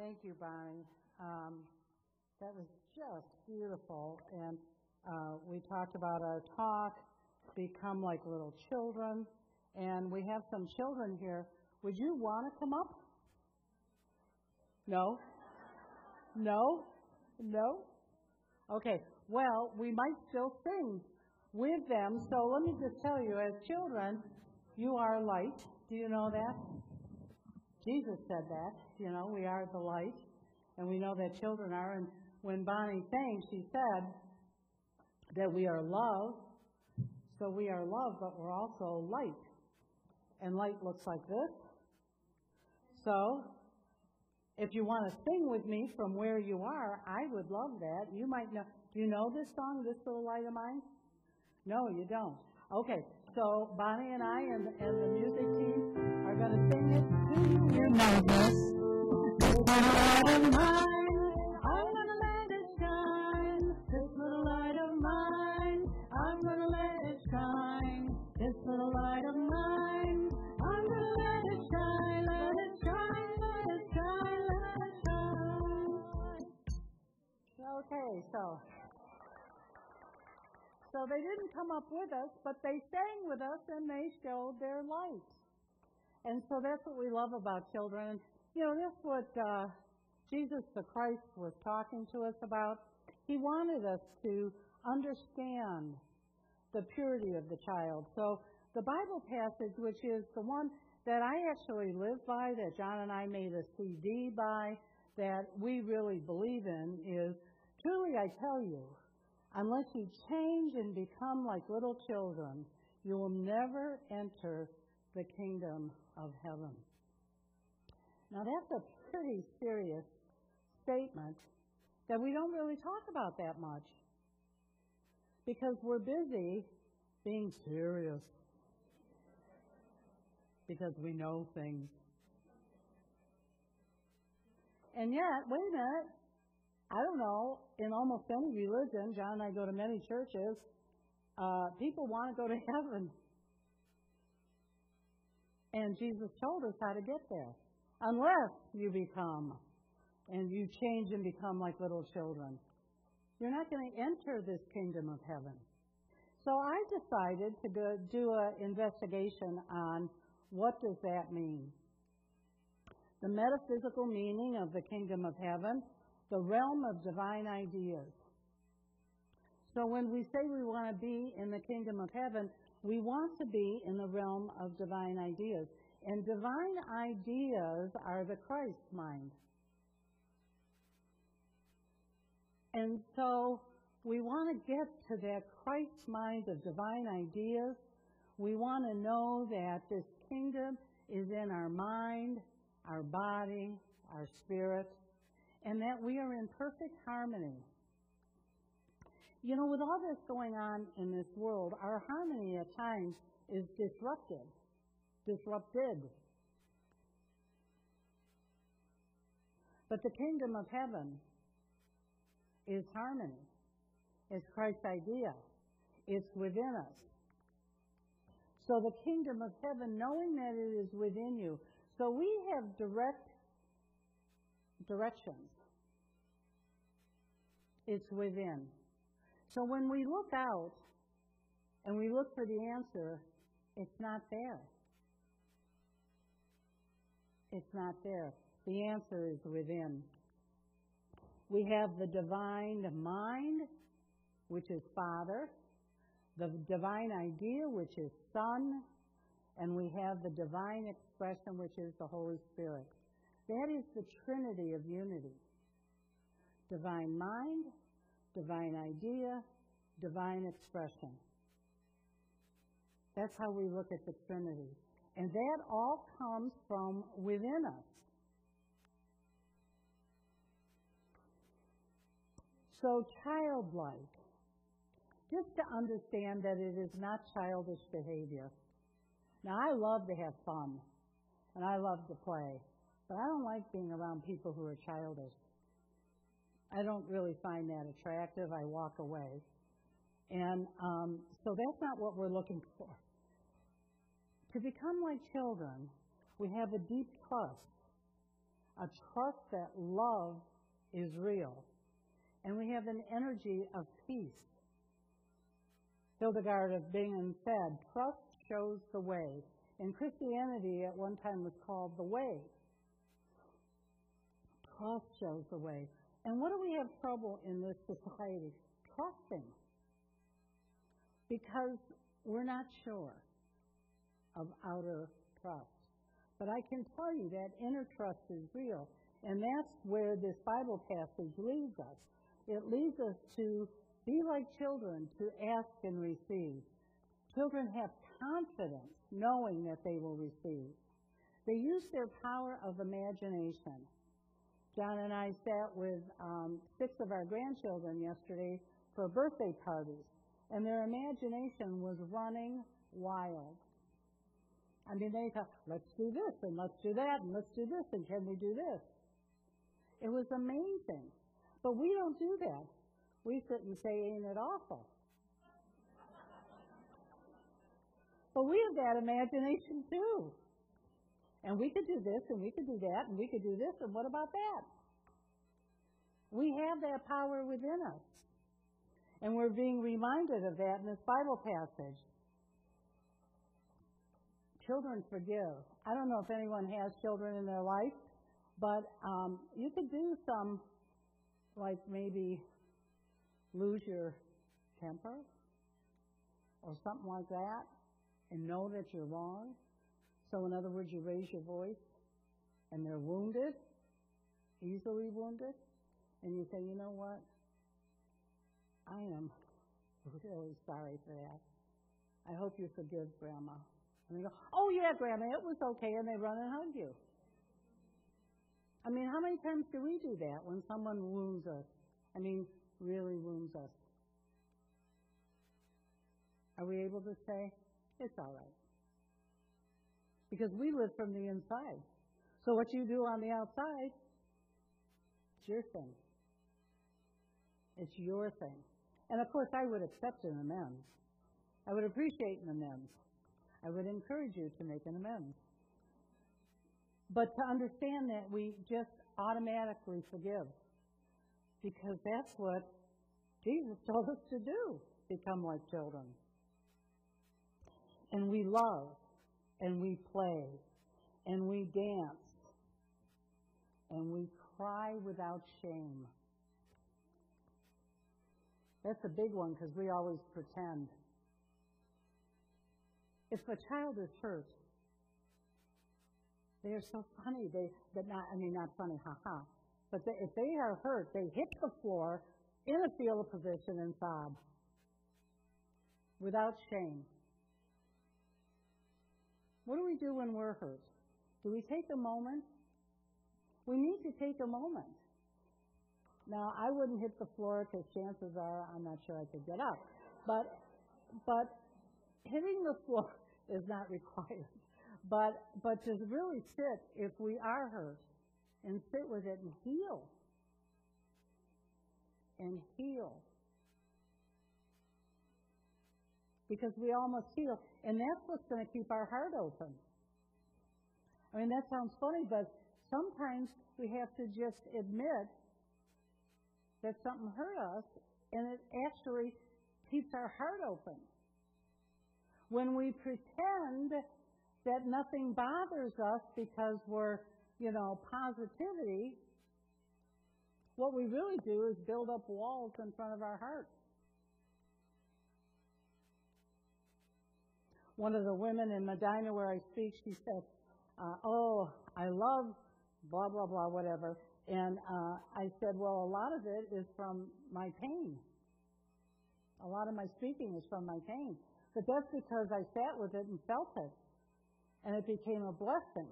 Thank you, Bonnie. Um, that was just beautiful. And uh, we talked about our talk, become like little children. And we have some children here. Would you want to come up? No? No? No? Okay. Well, we might still sing with them. So let me just tell you, as children, you are light. Do you know that? Jesus said that. You know, we are the light. And we know that children are. And when Bonnie sang, she said that we are love. So we are love, but we're also light. And light looks like this. So, if you want to sing with me from where you are, I would love that. You might know. Do you know this song, This Little Light of Mine? No, you don't. Okay, so Bonnie and I and, and the music team are going to sing it. Do you know this? Okay, so so they didn't come up with us, but they sang with us and they showed their light. And so that's what we love about children. You know, that's what uh, Jesus the Christ was talking to us about. He wanted us to understand the purity of the child. So the Bible passage, which is the one that I actually live by, that John and I made a CD by, that we really believe in, is truly I tell you, Unless you change and become like little children, you will never enter the kingdom of heaven. Now, that's a pretty serious statement that we don't really talk about that much because we're busy being serious because we know things. And yet, wait a minute, I don't know, in almost any religion, John and I go to many churches, uh, people want to go to heaven. And Jesus told us how to get there. Unless you become and you change and become like little children, you're not going to enter this kingdom of heaven. So I decided to go do an investigation on what does that mean. The metaphysical meaning of the kingdom of heaven the realm of divine ideas. So when we say we want to be in the kingdom of heaven, we want to be in the realm of divine ideas. And divine ideas are the Christ mind. And so we want to get to that Christ mind of divine ideas. We want to know that this kingdom is in our mind, our body, our spirit, and that we are in perfect harmony. You know, with all this going on in this world, our harmony at times is disrupted, disrupted. But the kingdom of heaven is harmony. It's Christ's idea. It's within us. So the kingdom of heaven, knowing that it is within you. So we have direct directions. It's within. So when we look out and we look for the answer, it's not there. It's not there. The answer is within. We have the divine mind, which is Father, the divine idea, which is Son, and we have the divine expression, which is the Holy Spirit. That is the trinity of unity divine mind, divine idea, divine expression. That's how we look at the Trinity. And that all comes from within us. So, childlike. Just to understand that it is not childish behavior. Now, I love to have fun, and I love to play. But I don't like being around people who are childish. I don't really find that attractive. I walk away. And um, so that's not what we're looking for. To become like children, we have a deep trust a trust that love is real, and we have an energy of peace. Hildegard of Bingen said, Trust shows the way. And Christianity at one time was called the way. Trust shows the way. And what do we have trouble in this society? Trusting. Because we're not sure of outer trust. But I can tell you that inner trust is real. And that's where this Bible passage leads us. It leads us to be like children, to ask and receive. Children have confidence knowing that they will receive. They use their power of imagination. John and I sat with um, six of our grandchildren yesterday for birthday parties, and their imagination was running wild. I mean, they thought, let's do this, and let's do that, and let's do this, and can we do this? It was amazing. But we don't do that. We sit and say, ain't it awful? but we have that imagination too. And we could do this, and we could do that, and we could do this, and what about that? We have that power within us. And we're being reminded of that in this Bible passage. Children forgive. I don't know if anyone has children in their life, but um, you could do some, like maybe lose your temper or something like that and know that you're wrong. So, in other words, you raise your voice and they're wounded, easily wounded, and you say, you know what? I am really sorry for that. I hope you forgive Grandma. And they go, oh, yeah, Grandma, it was okay, and they run and hug you. I mean, how many times do we do that when someone wounds us? I mean, really wounds us. Are we able to say, it's all right? Because we live from the inside. So what you do on the outside, it's your thing. It's your thing. And of course, I would accept an amends. I would appreciate an amends. I would encourage you to make an amends. But to understand that we just automatically forgive. Because that's what Jesus told us to do become like children. And we love, and we play, and we dance, and we cry without shame. That's a big one because we always pretend. If a child is hurt, they are so funny. They, but not, I mean, not funny, haha. But they, if they are hurt, they hit the floor in a fetal position and sob without shame. What do we do when we're hurt? Do we take a moment? We need to take a moment. Now, I wouldn't hit the floor because chances are I'm not sure I could get up. But, but hitting the floor is not required. But, but to really sit if we are hurt and sit with it and heal. And heal. Because we all must heal. And that's what's going to keep our heart open. I mean, that sounds funny, but sometimes we have to just admit that something hurt us, and it actually keeps our heart open. When we pretend that nothing bothers us because we're, you know, positivity, what we really do is build up walls in front of our heart. One of the women in Medina where I speak, she said, uh, Oh, I love blah, blah, blah, whatever. And uh, I said, Well, a lot of it is from my pain. A lot of my speaking is from my pain. But that's because I sat with it and felt it and it became a blessing,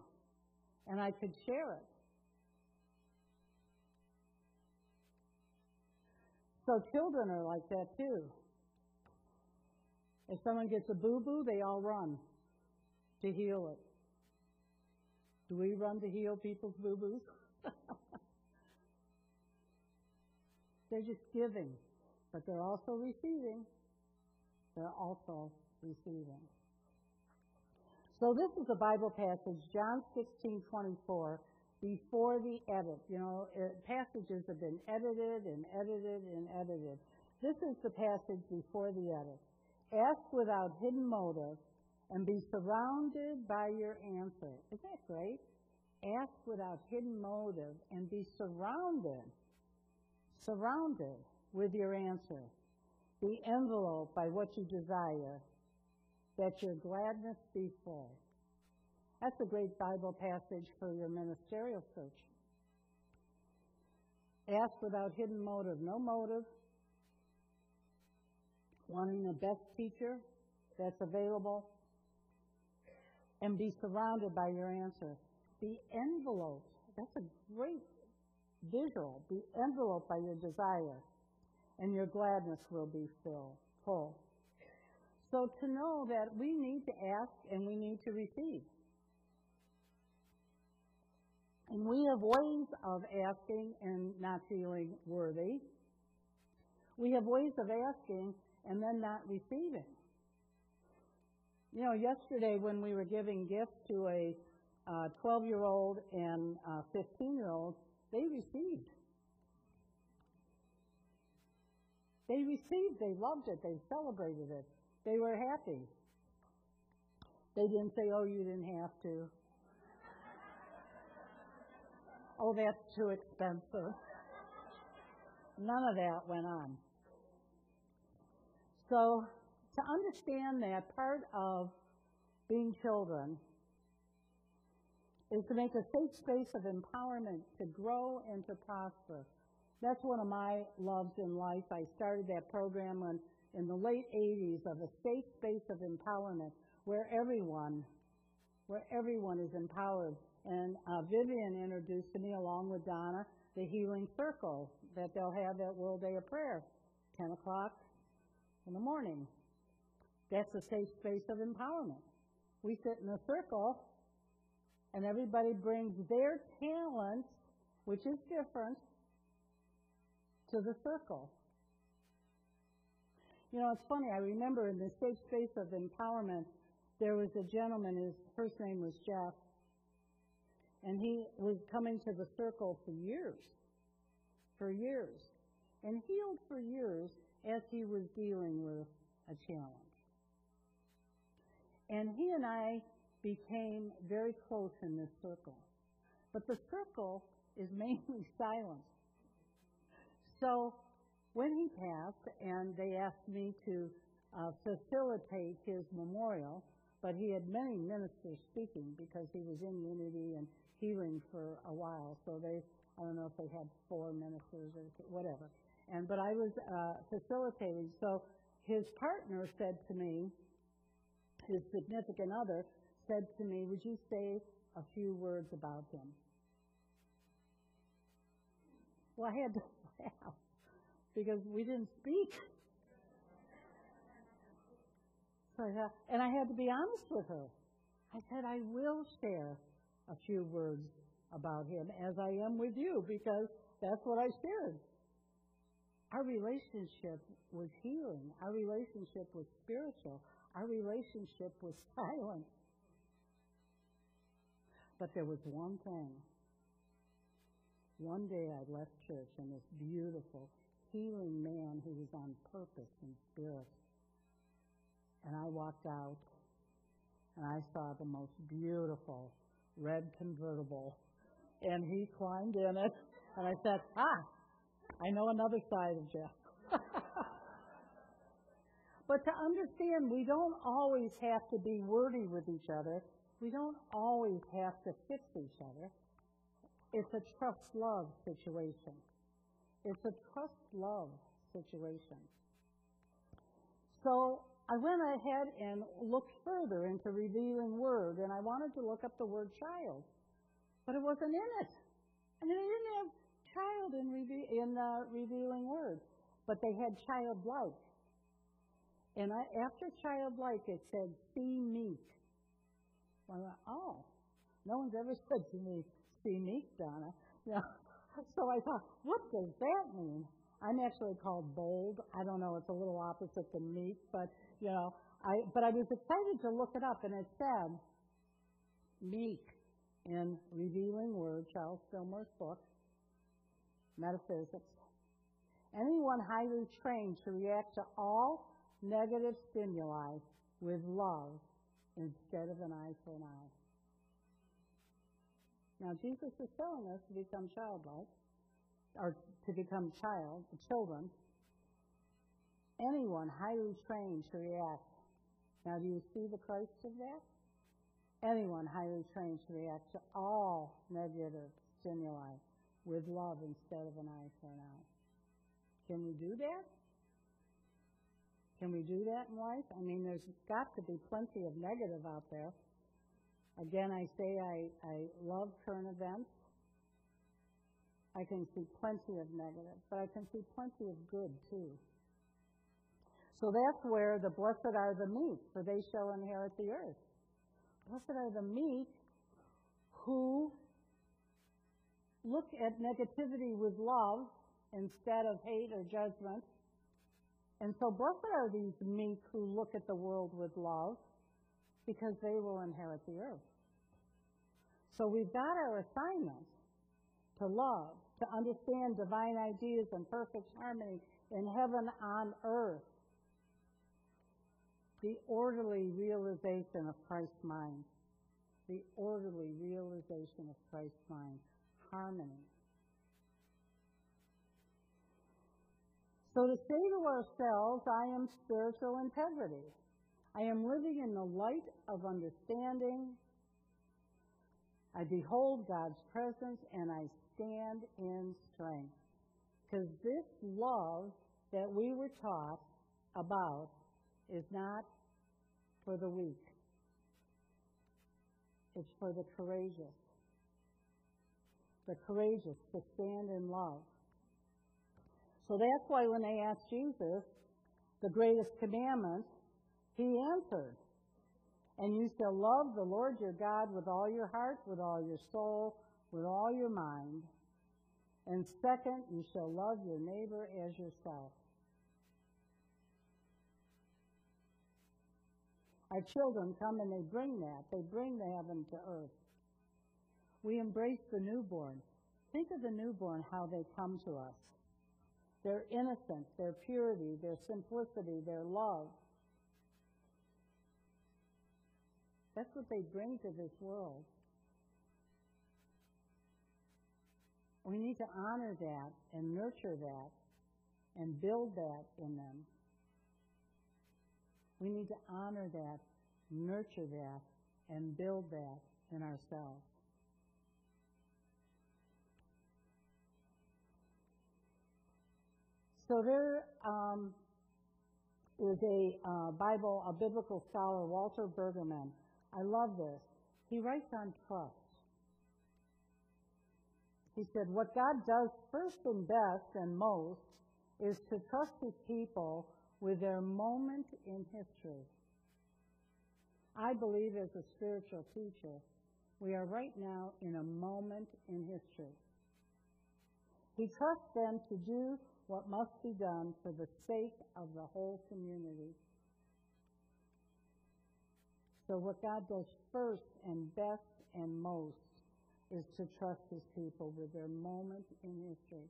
and I could share it. So children are like that too. If someone gets a boo boo, they all run to heal it. Do we run to heal people's boo boos? they're just giving, but they're also receiving. They're also receiving. So this is a Bible passage, John 16, 24. before the edit. You know, it, passages have been edited and edited and edited. This is the passage before the edit. Ask without hidden motive and be surrounded by your answer. Isn't that great? Ask without hidden motive and be surrounded, surrounded with your answer. Be enveloped by what you desire, that your gladness be full. That's a great Bible passage for your ministerial search. Ask without hidden motive. No motive. Wanting the best teacher that's available. And be surrounded by your answer. Be enveloped. That's a great visual. Be enveloped by your desire. And your gladness will be filled, full. So to know that we need to ask and we need to receive. And we have ways of asking and not feeling worthy. We have ways of asking and then not receiving. You know, yesterday when we were giving gifts to a 12 uh, year old and 15 year old, they received. They received, they loved it, they celebrated it, they were happy. They didn't say, oh, you didn't have to oh, that's too expensive. None of that went on. So, to understand that, part of being children is to make a safe space of empowerment to grow and to prosper. That's one of my loves in life. I started that program when, in the late 80s of a safe space of empowerment where everyone, where everyone is empowered and uh, Vivian introduced to me, along with Donna, the Healing Circle that they'll have at World Day of Prayer, 10 o'clock in the morning. That's a safe space of empowerment. We sit in a circle, and everybody brings their talents, which is different, to the circle. You know, it's funny. I remember in the safe space of empowerment, there was a gentleman. His first name was Jeff, and he was coming to the circle for years, for years, and healed for years as he was dealing with a challenge. And he and I became very close in this circle. But the circle is mainly silent. So when he passed, and they asked me to uh, facilitate his memorial, but he had many ministers speaking because he was in unity and healing for a while. So they, I don't know if they had four ministers or whatever. And but I was uh, facilitating. So his partner said to me, his significant other said to me, "Would you say a few words about him?" Well, I had to laugh because we didn't speak. So I and I had to be honest with her. I said, I will share a few words about him as I am with you because that's what I shared. Our relationship was healing. Our relationship was spiritual. Our relationship was silent. But there was one thing. One day I left church and this beautiful, healing man who was on purpose in spirit. And I walked out and I saw the most beautiful red convertible. And he climbed in it, and I said, Ah, I know another side of Jeff. but to understand, we don't always have to be wordy with each other. We don't always have to fix each other. It's a trust love situation. It's a trust love situation. So I went ahead and looked further into revealing word, and I wanted to look up the word child, but it wasn't in it. I mean, they didn't have child in, reve- in uh, revealing word, but they had childlike. And I, after childlike, it said, see meek. Well, I went, oh, no one's ever said to me, meek, Donna. Yeah. So I thought, what does that mean? I'm actually called bold. I don't know, it's a little opposite than meek, but you know, I, but I was excited to look it up, and it said meek in Revealing Word, Charles Fillmore's book, Metaphysics. Anyone highly trained to react to all negative stimuli with love instead of an eye for an eye. Now, Jesus is telling us to become childlike, or to become child, children. Anyone highly trained to react. Now, do you see the Christ of that? Anyone highly trained to react to all negative stimuli with love instead of an eye for an eye. Can we do that? Can we do that in life? I mean, there's got to be plenty of negative out there. Again, I say I, I love current events. I can see plenty of negative, but I can see plenty of good too. So that's where the blessed are the meek, for they shall inherit the earth. Blessed are the meek who look at negativity with love instead of hate or judgment. And so blessed are these meek who look at the world with love because they will inherit the earth. So we've got our assignment to love, to understand divine ideas and perfect harmony in heaven on earth. The orderly realization of Christ's mind. The orderly realization of Christ's mind. Harmony. So to say to ourselves, I am spiritual integrity. I am living in the light of understanding. I behold God's presence and I stand in strength. Because this love that we were taught about is not for the weak. It's for the courageous. The courageous to stand in love. So that's why when they asked Jesus the greatest commandment, he answered, And you shall love the Lord your God with all your heart, with all your soul, with all your mind. And second, you shall love your neighbor as yourself. Our children come and they bring that. They bring the heaven to earth. We embrace the newborn. Think of the newborn, how they come to us their innocence, their purity, their simplicity, their love. That's what they bring to this world. We need to honor that and nurture that and build that in them. We need to honor that, nurture that, and build that in ourselves. So there um, is a uh, Bible, a biblical scholar, Walter Brueggemann. I love this. He writes on trust. He said, What God does first and best and most is to trust his people with their moment in history. I believe as a spiritual teacher, we are right now in a moment in history. He trusts them to do what must be done for the sake of the whole community. So, what God does first and best and most is to trust His people with their moment in history.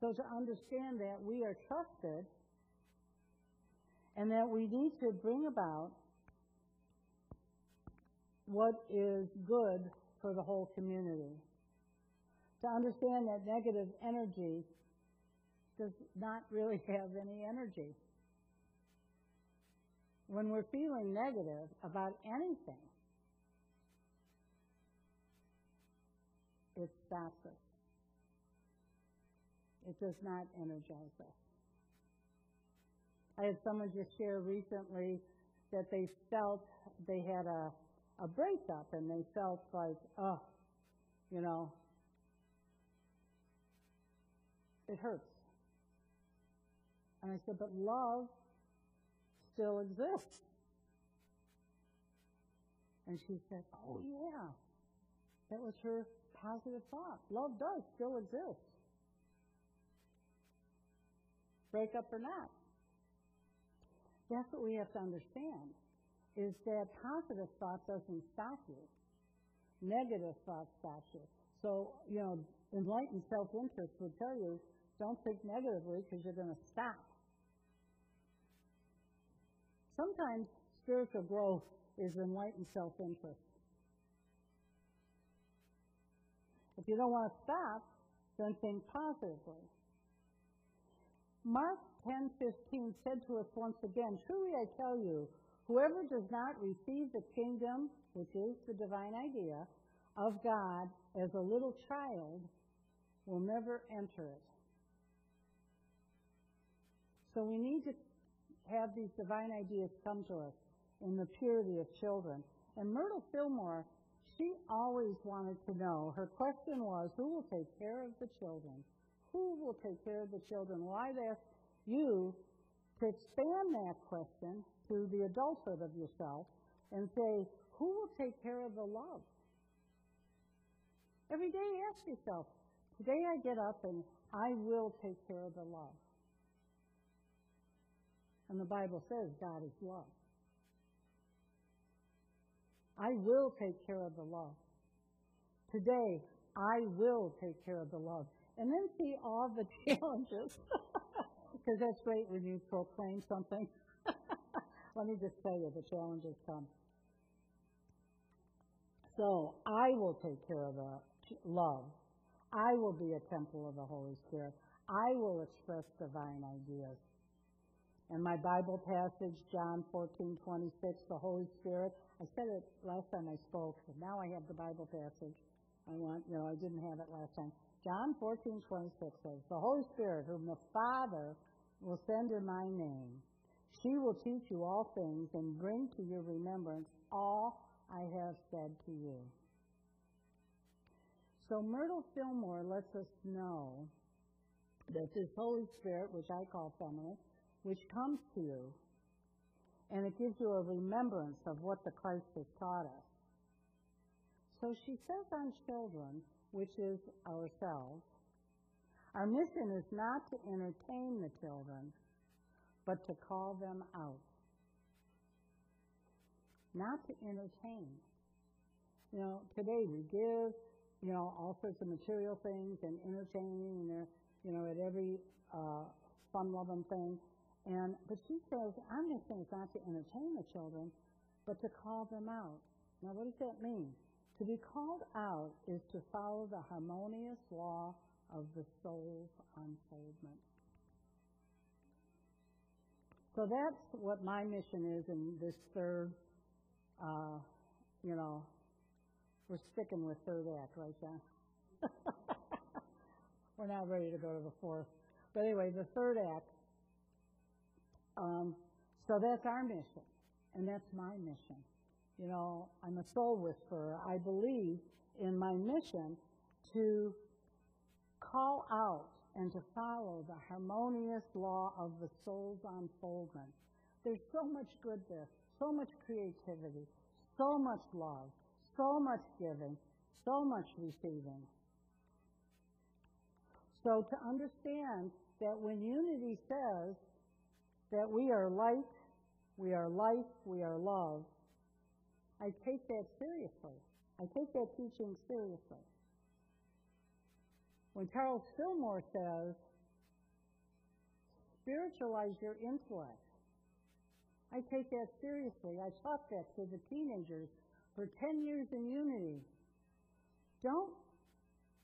So, to understand that we are trusted and that we need to bring about what is good for the whole community. To understand that negative energy does not really have any energy. When we're feeling negative about anything, it stops us. It does not energize us. I had someone just share recently that they felt they had a, a breakup and they felt like, oh, you know, it hurts. And I said, but love still exists. And she said, oh, yeah. That was her positive thought. Love does still exist. Break up or not. That's what we have to understand, is that positive thought doesn't stop you. negative thought stops you. So, you know, enlightened self-interest would tell you, don't think negatively because you're going to stop. Sometimes spiritual growth is enlightened self-interest. If you don't want to stop, then think positively. Mark 10:15 said to us once again, "Truly I tell you, whoever does not receive the kingdom, which is the divine idea, of God as a little child will never enter it." So we need to have these divine ideas come to us in the purity of children. And Myrtle Fillmore she always wanted to know, her question was, who will take care of the children? Who will take care of the children? Well, I'd ask you to expand that question to the adulthood of yourself and say, who will take care of the love? Every day ask yourself, today I get up and I will take care of the love. And the Bible says God is love. I will take care of the love. Today, I will take care of the love. And then see all the challenges. Because that's great when you proclaim something. Let me just tell you, the challenges come. So, I will take care of the love. I will be a temple of the Holy Spirit. I will express divine ideas. And my Bible passage, John 14, 26, the Holy Spirit. I said it last time I spoke, but now I have the Bible passage. I want, you know, I didn't have it last time. John 14, 26 says, The Holy Spirit, whom the Father will send in my name, she will teach you all things and bring to your remembrance all I have said to you. So Myrtle Fillmore lets us know that this Holy Spirit, which I call feminine, which comes to you, and it gives you a remembrance of what the Christ has taught us. So she says on children, which is ourselves, our mission is not to entertain the children, but to call them out. Not to entertain. You know, today we give, you know, all sorts of material things and entertaining, and they're, you know, at every uh, fun-loving thing. And but she says, I'm just saying it's not to entertain the children, but to call them out. Now, what does that mean? To be called out is to follow the harmonious law of the soul's unfoldment. So that's what my mission is in this third, uh, you know, we're sticking with third act, right, John? we're not ready to go to the fourth. But anyway, the third act um, so that's our mission, and that's my mission. You know, I'm a soul whisperer. I believe in my mission to call out and to follow the harmonious law of the soul's unfoldment. There's so much good there, so much creativity, so much love, so much giving, so much receiving. So to understand that when unity says that we are light, we are life, we are love, I take that seriously. I take that teaching seriously. When Charles Fillmore says, spiritualize your intellect, I take that seriously. I taught that to the teenagers for 10 years in unity. Don't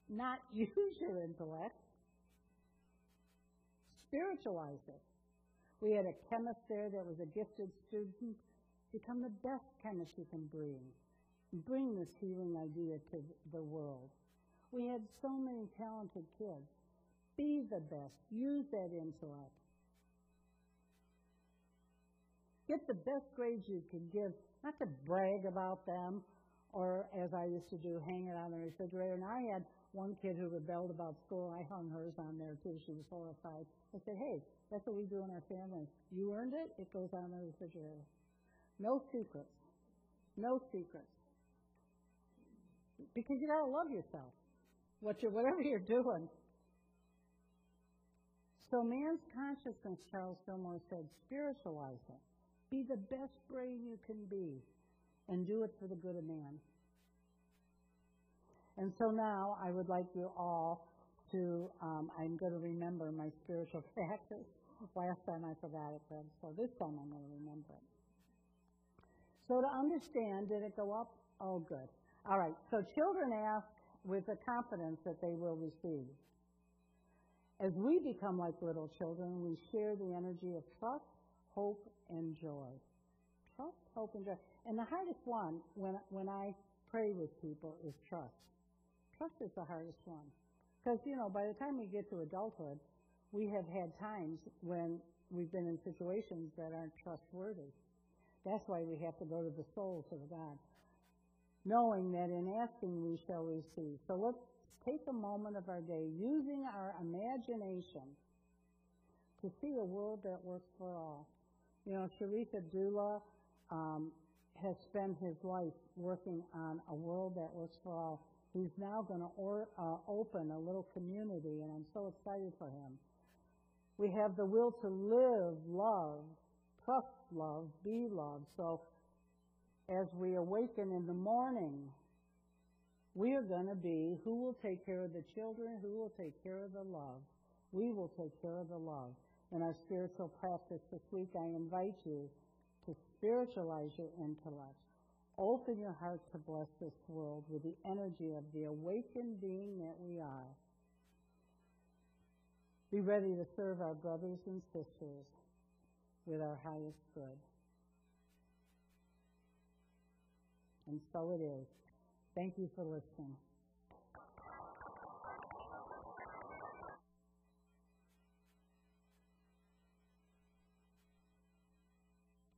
not use your intellect. Spiritualize it. We had a chemist there that was a gifted student. Become the best chemist you can bring. Bring this healing idea to the world. We had so many talented kids. Be the best. Use that intellect. Get the best grades you can give, not to brag about them, or as I used to do, hang it on the refrigerator. And I had one kid who rebelled about school. I hung hers on there too. She was horrified. I said, hey, that's what we do in our family. You earned it, it goes on the refrigerator. No secrets. No secrets. Because you gotta love yourself. What you whatever you're doing. So man's consciousness, Charles Fillmore said, spiritualize it. Be the best brain you can be and do it for the good of man. And so now I would like you all to, um, I'm going to remember my spiritual practice. Last time I forgot it, Fred, so this time I'm going to remember it. So to understand, did it go up? Oh, good. All right, so children ask with the confidence that they will receive. As we become like little children, we share the energy of trust, hope, and joy. Trust, hope, and joy. And the hardest one when, when I pray with people is trust. Trust is the hardest one. Because, you know, by the time we get to adulthood, we have had times when we've been in situations that aren't trustworthy. That's why we have to go to the soul, to the God. Knowing that in asking we shall receive. So let's take a moment of our day using our imagination to see a world that works for all. You know, Sharif Abdullah um, has spent his life working on a world that works for all. He's now going to uh, open a little community, and I'm so excited for him. We have the will to live, love, trust love, be love. So as we awaken in the morning, we are going to be who will take care of the children, who will take care of the love. We will take care of the love. In our spiritual practice this week, I invite you to spiritualize your intellect. Open your heart to bless this world with the energy of the awakened being that we are. Be ready to serve our brothers and sisters with our highest good. And so it is. Thank you for listening.